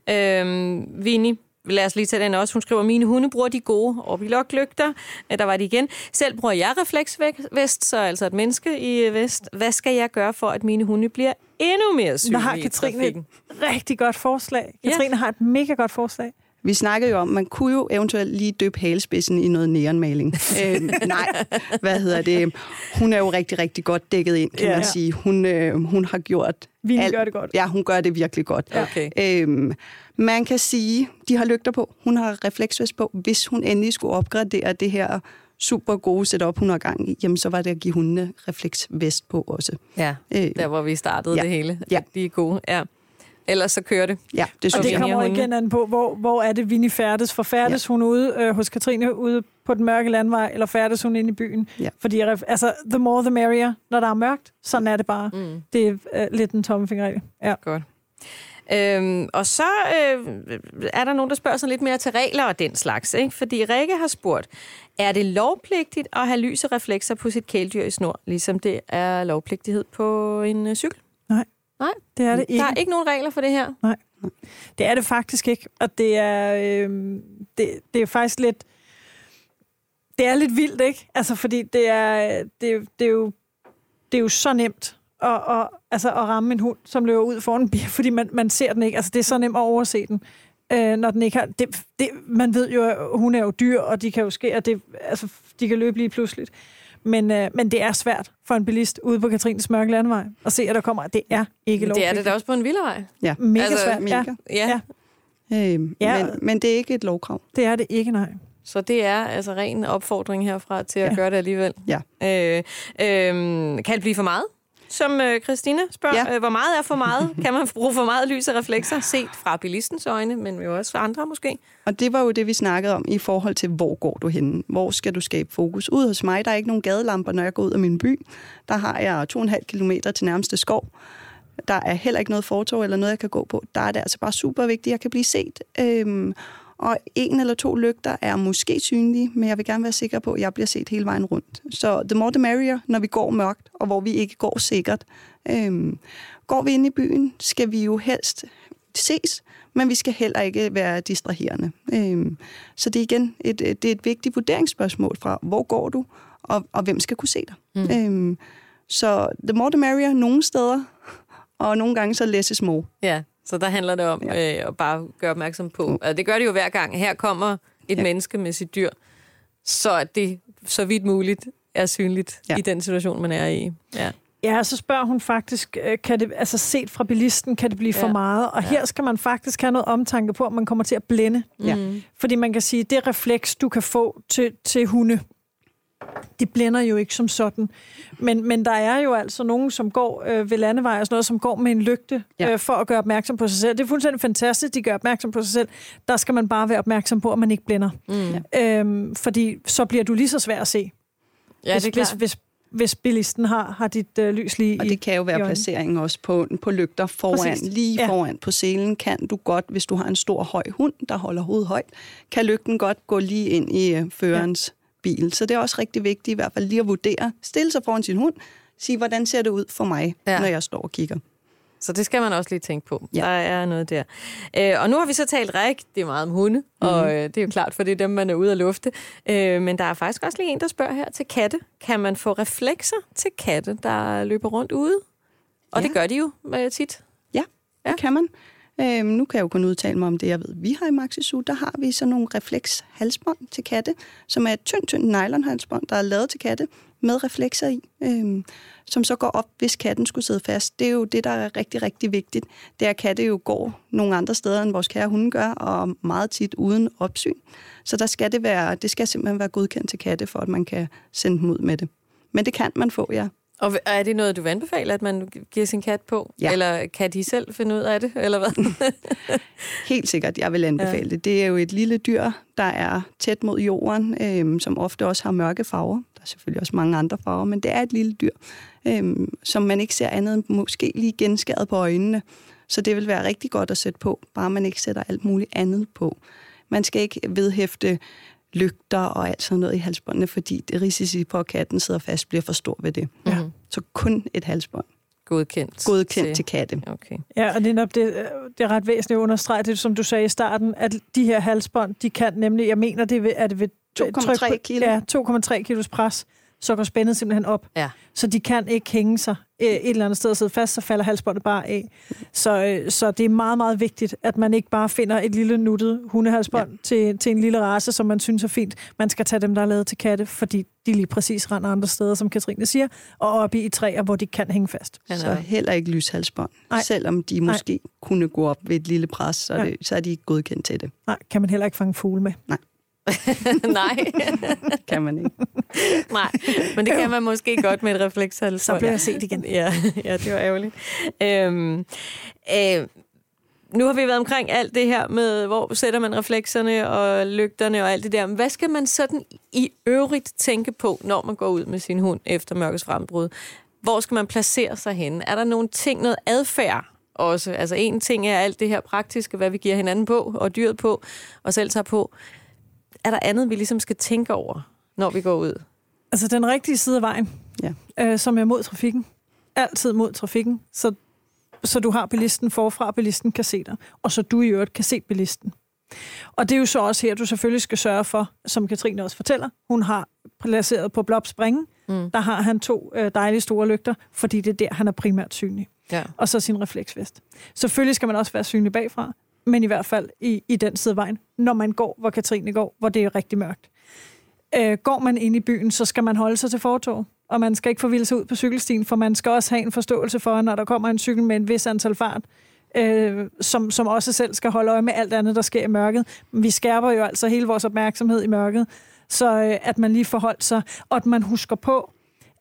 Speaker 1: Øhm, Vini, lad os lige tage den også. Hun skriver, mine hunde bruger de gode Orbilok-lygter. Øh, Der var de igen. Selv bruger jeg refleksvest, så altså et menneske i vest. Hvad skal jeg gøre for, at mine hunde bliver endnu mere synlige
Speaker 2: Der har Katrine et rigtig godt forslag.
Speaker 1: Ja.
Speaker 2: Katrine har et mega godt forslag.
Speaker 3: Vi snakkede jo om, man kunne jo eventuelt lige døbe halespidsen i noget neonmaling. *laughs* øh, nej, hvad hedder det? Hun er jo rigtig, rigtig godt dækket ind, kan
Speaker 2: Ja.
Speaker 3: man sige. Hun, øh, hun har gjort...
Speaker 2: Vi
Speaker 3: alt-
Speaker 2: gør det godt.
Speaker 3: Ja, hun gør det virkelig godt.
Speaker 1: Okay.
Speaker 3: Øhm, man kan sige, de har lygter på. Hun har refleksvest på. Hvis hun endelig skulle opgradere det her super gode setup, hun har gang i, jamen så var det at give hundene refleksvest på også.
Speaker 1: Ja,
Speaker 3: Øh,
Speaker 1: der hvor vi startede
Speaker 3: Ja.
Speaker 1: det hele.
Speaker 3: Ja.
Speaker 1: De er gode, ja. Ellers så kører det.
Speaker 3: ja, det
Speaker 2: Og
Speaker 3: synes
Speaker 2: det
Speaker 1: Okay.
Speaker 3: jeg.
Speaker 2: kommer igen an på, hvor, hvor er det, Vinnie færdes? For færdes ja. hun ude øh, hos Katrine ude på den mørke landvej, eller færdes hun inde i byen?
Speaker 3: Ja.
Speaker 2: Fordi altså, the more the merrier, når der er mørkt. Sådan er det bare.
Speaker 1: Mm.
Speaker 2: Det er øh, lidt en tommefingerregel. Ja.
Speaker 1: Godt. Øhm, og så øh, er der nogen, der spørger sådan lidt mere til regler og den slags. Ikke? Fordi Rikke har spurgt, er det lovpligtigt at have lyse reflekser på sit kæledyr i snor, ligesom det er lovpligtighed på en øh, cykel?
Speaker 2: Det er det ikke.
Speaker 1: Der er ikke nogen regler for det her.
Speaker 2: Det er det faktisk ikke, og det er, øh, det, det er faktisk lidt, det er lidt vildt, ikke? Altså, fordi det er, det, det er jo, det er jo så nemt at, at, altså, at ramme en hund, som løber ud foran en bil, fordi man, man ser den ikke. Altså, det er så nemt at overse den, øh, når den ikke har... Det, det, man ved jo, at hun er jo dyr, og de kan jo ske, at det, altså, de kan løbe lige pludseligt. Men, øh, men det er svært for en bilist ude på Katrines mørke landvej at se, at der kommer... Det er ikke
Speaker 1: Det er
Speaker 2: lovpligtigt.
Speaker 1: det da også på en villavej.
Speaker 3: Ja,
Speaker 2: Mega
Speaker 1: Altså,
Speaker 2: svært,
Speaker 3: mega.
Speaker 2: ja.
Speaker 1: Ja.
Speaker 2: Ja.
Speaker 3: Øhm,
Speaker 2: Ja.
Speaker 3: men, men det er ikke et lovkrav.
Speaker 2: Det er det ikke, nej.
Speaker 1: Så det er altså ren opfordring herfra til at
Speaker 2: Ja.
Speaker 1: gøre det alligevel.
Speaker 3: Ja.
Speaker 1: Øh, øh, kan det blive for meget? Som øh, Christina spørger, ja. Øh, hvor meget er for meget? Kan man bruge for meget lys og reflekser? Set fra bilistens øjne, men jo også fra andre måske.
Speaker 3: Og det var jo det, vi snakkede om i forhold til, hvor går du henne? Hvor skal du skabe fokus? Ude hos mig, der er ikke nogen gadelamper, når jeg går ud af min by. Der har jeg 2,5 kilometer til nærmeste skov. Der er heller ikke noget fortov eller noget, jeg kan gå på. Der er det altså bare super vigtigt, at jeg kan blive set. Øhm, og en eller to lygter er måske synlige, men jeg vil gerne være sikker på, at jeg bliver set hele vejen rundt. Så the more the merrier, når vi går mørkt, og hvor vi ikke går sikkert. Øhm, går vi ind i byen, skal vi jo helst ses, men vi skal heller ikke være distraherende. Øhm, så det er igen et, et- det er et vigtigt vurderingsspørgsmål fra, hvor går du, og, og hvem skal kunne se dig. Mm. Øhm, så the more the merrier nogle steder, og nogle gange så less is more.
Speaker 1: Ja, så der handler det om ja. øh, at bare gøre opmærksom på. Altså, det gør det jo hver gang. Her kommer et ja. Menneske med sit dyr, så at det så vidt muligt er synligt ja. I den situation, man er i. Ja.
Speaker 2: Ja, så spørger hun faktisk, øh, kan det, altså set fra bilisten, kan det blive ja. for meget? Og ja. her skal man faktisk have noget omtanke på, om man kommer til at blænde.
Speaker 3: Ja.
Speaker 1: Mm.
Speaker 2: Fordi man kan sige, det refleks, du kan få til, til hunde, det blænder jo ikke som sådan. Men, men der er jo altså nogen, som går øh, ved landevej og sådan noget, som går med en lygte ja. Øh, for at gøre opmærksom på sig selv. Det er fuldstændig fantastisk, de gør opmærksom på sig selv. Der skal man bare være opmærksom på, at man ikke blænder.
Speaker 1: Mm.
Speaker 2: Øhm, fordi så bliver du lige så svær at se,
Speaker 1: Ja,
Speaker 2: hvis,
Speaker 1: det er
Speaker 2: hvis,
Speaker 1: klart.
Speaker 2: hvis, hvis bilisten har, har dit øh, lys lige
Speaker 3: Og
Speaker 2: i
Speaker 3: det kan jo
Speaker 2: i
Speaker 3: være placeringen også på, på lygter foran,
Speaker 2: Præcis.
Speaker 3: lige
Speaker 2: Ja.
Speaker 3: foran på selen, kan du godt, hvis du har en stor høj hund, der holder hovedet højt, kan lygten godt gå lige ind i øh, førerens ja. Bil. Så det er også rigtig vigtigt i hvert fald lige at vurdere, stille sig foran sin hund, sige, hvordan ser det ud for mig,
Speaker 1: Ja.
Speaker 3: når jeg står og kigger.
Speaker 1: Så det skal man også lige tænke på. Ja. Der er noget der. Øh, og nu har vi så talt rigtig meget om hunde, mm-hmm. og øh, det er jo klart, for det er dem, man er ude at lufte. Øh, men der er faktisk også lige en, der spørger her til katte. Kan man få reflekser til katte, der løber rundt ude? Og
Speaker 3: Ja.
Speaker 1: det gør de jo øh, tit.
Speaker 3: Ja,
Speaker 1: Ja.
Speaker 3: ja. det kan man. Øhm, nu kan jeg jo kun udtale mig om det, jeg ved. Vi har i Maxisu, der har vi sådan nogle reflekshalsbånd til katte, som er et tyndt, tyndt nylonhalsbånd, der er lavet til katte med reflekser i, øhm, som så går op, hvis katten skulle sidde fast. Det er jo det, der er rigtig, rigtig vigtigt. Det er, at katte jo går nogle andre steder, end vores kære hunde gør, og meget tit uden opsyn. Så der skal det, være, det skal simpelthen være godkendt til katte, for at man kan sende dem ud med det. Men det kan man få, ja.
Speaker 1: Og er det noget, du vil anbefale, at man giver sin kat på?
Speaker 3: Ja.
Speaker 1: Eller kan de selv finde ud af det, eller hvad? *laughs*
Speaker 3: Helt sikkert, jeg vil anbefale ja. det. Det er jo et lille dyr, der er tæt mod jorden, øhm, som ofte også har mørke farver. Der er selvfølgelig også mange andre farver, men det er et lille dyr, øhm, som man ikke ser andet end måske lige genskæret på øjnene. Så det vil være rigtig godt at sætte på, bare man ikke sætter alt muligt andet på. Man skal ikke vedhæfte lygter og alt sådan noget i halsbåndene, fordi det risici på, at katten sidder fast, bliver for stor ved det.
Speaker 1: Ja.
Speaker 3: Så kun et halsbånd.
Speaker 1: Godkendt.
Speaker 3: Godkendt til, til katte.
Speaker 1: Okay.
Speaker 2: Ja, og det er, nok det, det er ret væsentligt at understrege det, som du sagde i starten, at de her halsbånd, de kan nemlig, jeg mener, det er, ved, er det ved
Speaker 3: 2,3
Speaker 2: tryk på-
Speaker 3: kilo.
Speaker 2: Ja, 2,3 kilos pres, så går spændet simpelthen op.
Speaker 1: Ja.
Speaker 2: Så de kan ikke hænge sig øh, et eller andet sted og sidde fast, så falder halsbåndet bare af. Så, øh, så det er meget, meget vigtigt, at man ikke bare finder et lille nuttet hundehalsbånd ja. til, til en lille race, som man synes er fint. Man skal tage dem, der er lavet til katte, fordi de lige præcis render andre steder, som Katrine siger, og op i, træer, hvor de kan hænge fast.
Speaker 1: Ja,
Speaker 3: Så
Speaker 1: nej.
Speaker 3: heller ikke lyshalsbånd.
Speaker 2: Nej.
Speaker 3: Selvom de
Speaker 2: Nej.
Speaker 3: måske kunne gå op ved et lille pres, så er,
Speaker 2: Ja.
Speaker 3: det, så er de ikke godkendt til det.
Speaker 2: Nej, kan man heller ikke fange fugle med.
Speaker 1: nej. *laughs* *laughs*
Speaker 3: Kan man ikke.
Speaker 1: nej, men det kan man måske godt med et reflekshalsbånd.
Speaker 2: Så bliver jeg set igen.
Speaker 1: Ja, ja det var ærgerligt. Øhm, øh, nu har vi været omkring alt det her med, hvor sætter man reflekserne og lygterne og alt det der. Men hvad skal man sådan i øvrigt tænke på, når man går ud med sin hund efter mørkets frembrud? Hvor skal man placere sig henne? Er der nogle ting, noget adfærd også? Altså en ting er alt det her praktiske, hvad vi giver hinanden på, og dyret på, og selv tager på. Er der andet, vi ligesom skal tænke over, når vi går ud?
Speaker 2: Altså den rigtige side af vejen,
Speaker 3: Ja.
Speaker 2: øh, som er mod trafikken. Altid mod trafikken, så, så du har bilisten forfra, og bilisten kan se dig. Og så du i øvrigt kan se bilisten. Og det er jo så også her, du selvfølgelig skal sørge for, som Katrine også fortæller, hun har placeret på Blob Springe, mm. der har han to øh, dejlige store lygter, fordi det er der, han er primært synlig.
Speaker 1: Ja.
Speaker 2: Og så sin refleksvest. Selvfølgelig skal man også være synlig bagfra, men i hvert fald i, i den side af vejen, når man går, hvor Katrine går, hvor det er rigtig mørkt. Øh, går man ind i byen, så skal man holde sig til fortog, og man skal ikke forvilde sig ud på cykelstien, for man skal også have en forståelse for, når der kommer en cykel med en vis antal fart, øh, som, som også selv skal holde øje med alt andet, der sker i mørket. Vi skærper jo altså hele vores opmærksomhed i mørket, så øh, at man lige forholder sig, og at man husker på,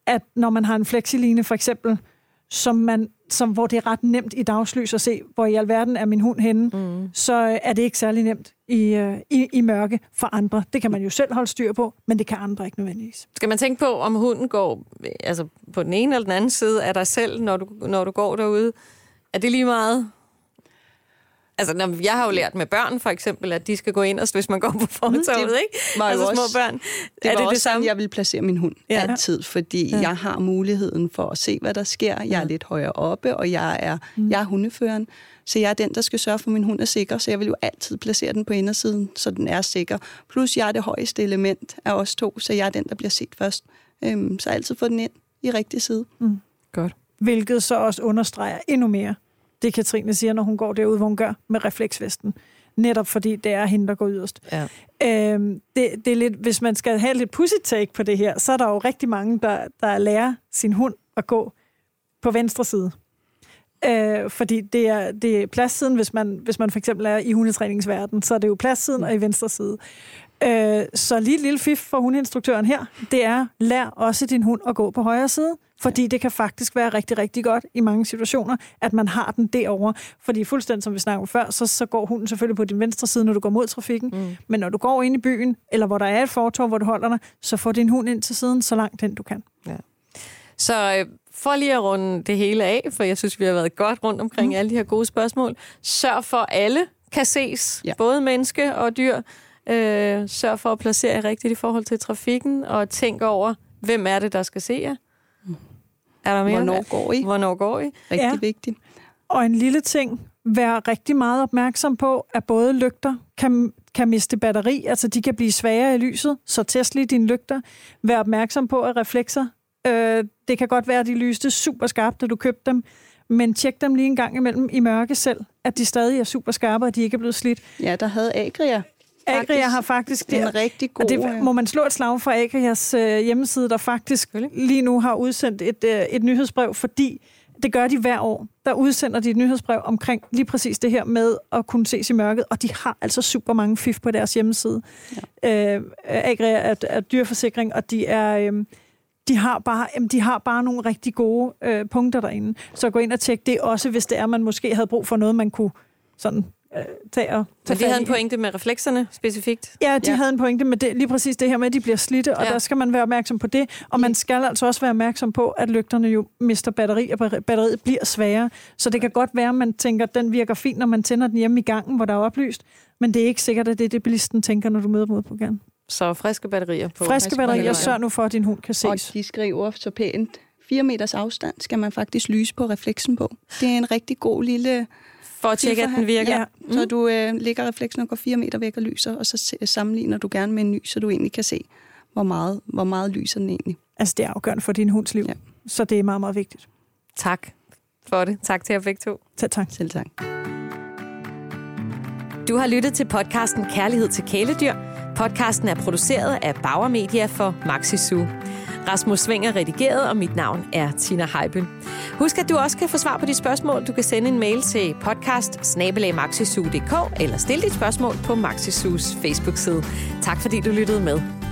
Speaker 2: at når man har en flexiline for eksempel, som man, som, hvor det er ret nemt i dagslys at se, hvor i alverden er min hund henne, mm. så øh, er det ikke særlig nemt i, øh, i, i mørke for andre. Det kan man jo selv holde styr på, men det kan andre ikke nødvendigvis.
Speaker 1: Skal man tænke på, om hunden går altså på den ene eller den anden side af dig selv, når du, når du går derude? Er det lige meget? Altså, når, jeg har jo lært med børn, for eksempel, at de skal gå ind, og hvis man går på fortovet,
Speaker 3: det
Speaker 1: ikke? altså
Speaker 3: også-
Speaker 1: små børn.
Speaker 3: Det
Speaker 1: er det
Speaker 3: også
Speaker 1: det samme?
Speaker 3: jeg vil placere min hund
Speaker 1: Ja.
Speaker 3: ja. altid, fordi ja. jeg har muligheden for at se, hvad der sker. Jeg er lidt højere oppe, og jeg er, mm. jeg er hundeføren. Så jeg er den, der skal sørge for, at min hund er sikker, så jeg vil jo altid placere den på indersiden, så den er sikker. Plus, jeg er det højeste element af os to, så jeg er den, der bliver set først. Øhm, så altid få den ind i rigtig side.
Speaker 1: Godt.
Speaker 2: Hvilket så også understreger endnu mere det, Katrine siger, når hun går derude, hvor hun gør med refleksvesten. Netop fordi det er hende, der går yderst.
Speaker 1: Ja.
Speaker 2: Øhm, det, det er lidt, hvis man skal have lidt pussy take på det her, så er der jo rigtig mange, der, der lærer sin hund at gå på venstre side. Øh, fordi det er, det er pladssiden, hvis man, hvis man for eksempel er i hundetræningsverden, så er det jo pladssiden og i venstre side. Øh, så lige et lille fif for hundeinstruktøren her, det er, lær også din hund at gå på højre side, fordi det kan faktisk være rigtig, rigtig godt i mange situationer, at man har den derovre. Fordi fuldstændig som vi snakkede om før, så, så går hunden selvfølgelig på din venstre side, når du går mod trafikken. Mm. Men når du går ind i byen, eller hvor der er et fortov, hvor du holder dig, så få din hund ind til siden, så langt hen du kan.
Speaker 1: Så øh, for lige at runde det hele af, for jeg synes, vi har været godt rundt omkring mm. alle de her gode spørgsmål. Sørg for, at alle kan ses, ja.
Speaker 3: Ja.
Speaker 1: både menneske og dyr. Øh, sørg for at placere jer rigtigt i forhold til trafikken, og tænk over, hvem er det, der skal se jer? Er der mere?
Speaker 3: Hvornår går I?
Speaker 1: Hvornår går I?
Speaker 3: Rigtig
Speaker 2: Ja.
Speaker 3: vigtigt.
Speaker 2: Og en lille ting, vær rigtig meget opmærksom på, at både lygter kan, kan miste batteri, altså de kan blive svagere i lyset, så test lige dine lygter. Vær opmærksom på, at reflekser, øh, det kan godt være, at de lyste super skarpt, da du købte dem, men tjek dem lige en gang imellem i mørke selv, at de stadig er super skarpe, og de ikke er blevet slidt.
Speaker 3: Ja, der havde Agria
Speaker 2: Agria har faktisk
Speaker 3: en
Speaker 2: det,
Speaker 3: rigtig god...
Speaker 2: det må man slå et slag for Agrias øh, hjemmeside, der faktisk lige nu har udsendt et, øh, et nyhedsbrev, fordi det gør de hver år. Der udsender de et nyhedsbrev omkring lige præcis det her med at kunne ses i mørket, og de har altså super mange fif på deres hjemmeside. Ja. Øh, Agria er, er dyrforsikring, og de er... Øh, de har bare, jamen, de har bare nogle rigtig gode øh, punkter derinde. Så gå ind og tjek det også, hvis det er, man måske havde brug for noget, man kunne sådan øh, tage og tage
Speaker 1: Men de havde en pointe med reflekserne specifikt?
Speaker 2: Ja, de ja. havde en pointe med det, lige præcis det her med, at de bliver slidte, og ja. der skal man være opmærksom på det. Og man skal altså også være opmærksom på, at lygterne jo mister batteri, og batteriet bliver sværere. Så det kan godt være, at man tænker, at den virker fint, når man tænder den hjemme i gangen, hvor der er oplyst. Men det er ikke sikkert, at det er det, bilisten tænker, når du møder mod på gaden.
Speaker 1: Så friske batterier på.
Speaker 2: Friske batterier, sørg nu for, at din hund kan ses.
Speaker 3: Og de skriver så pænt, 4 meters afstand skal man faktisk lyse på refleksen på. Det er en rigtig god lille...
Speaker 1: For at tjekke, at den virker. Ja,
Speaker 3: mm. så du øh, lægger refleksen og går 4 meter væk og lyser, og så sammenligner du gerne med en ny, så du egentlig kan se, hvor meget, hvor meget lyser den egentlig.
Speaker 2: Altså, det er afgørende for din hunds liv. Ja. Så det er meget, meget vigtigt.
Speaker 1: Tak for det. Tak til jer begge to.
Speaker 2: Tak, tak.
Speaker 3: Selv tak.
Speaker 1: Du har lyttet til podcasten Kærlighed til kæledyr. Podcasten er produceret af Bauer Media for Maxi Su. Rasmus Sving er redigeret, og mit navn er Tina Heiben. Husk, at du også kan få svar på de spørgsmål. Du kan sende en mail til podcast eller stille dit spørgsmål på Maxisus Facebook-side. Tak fordi du lyttede med.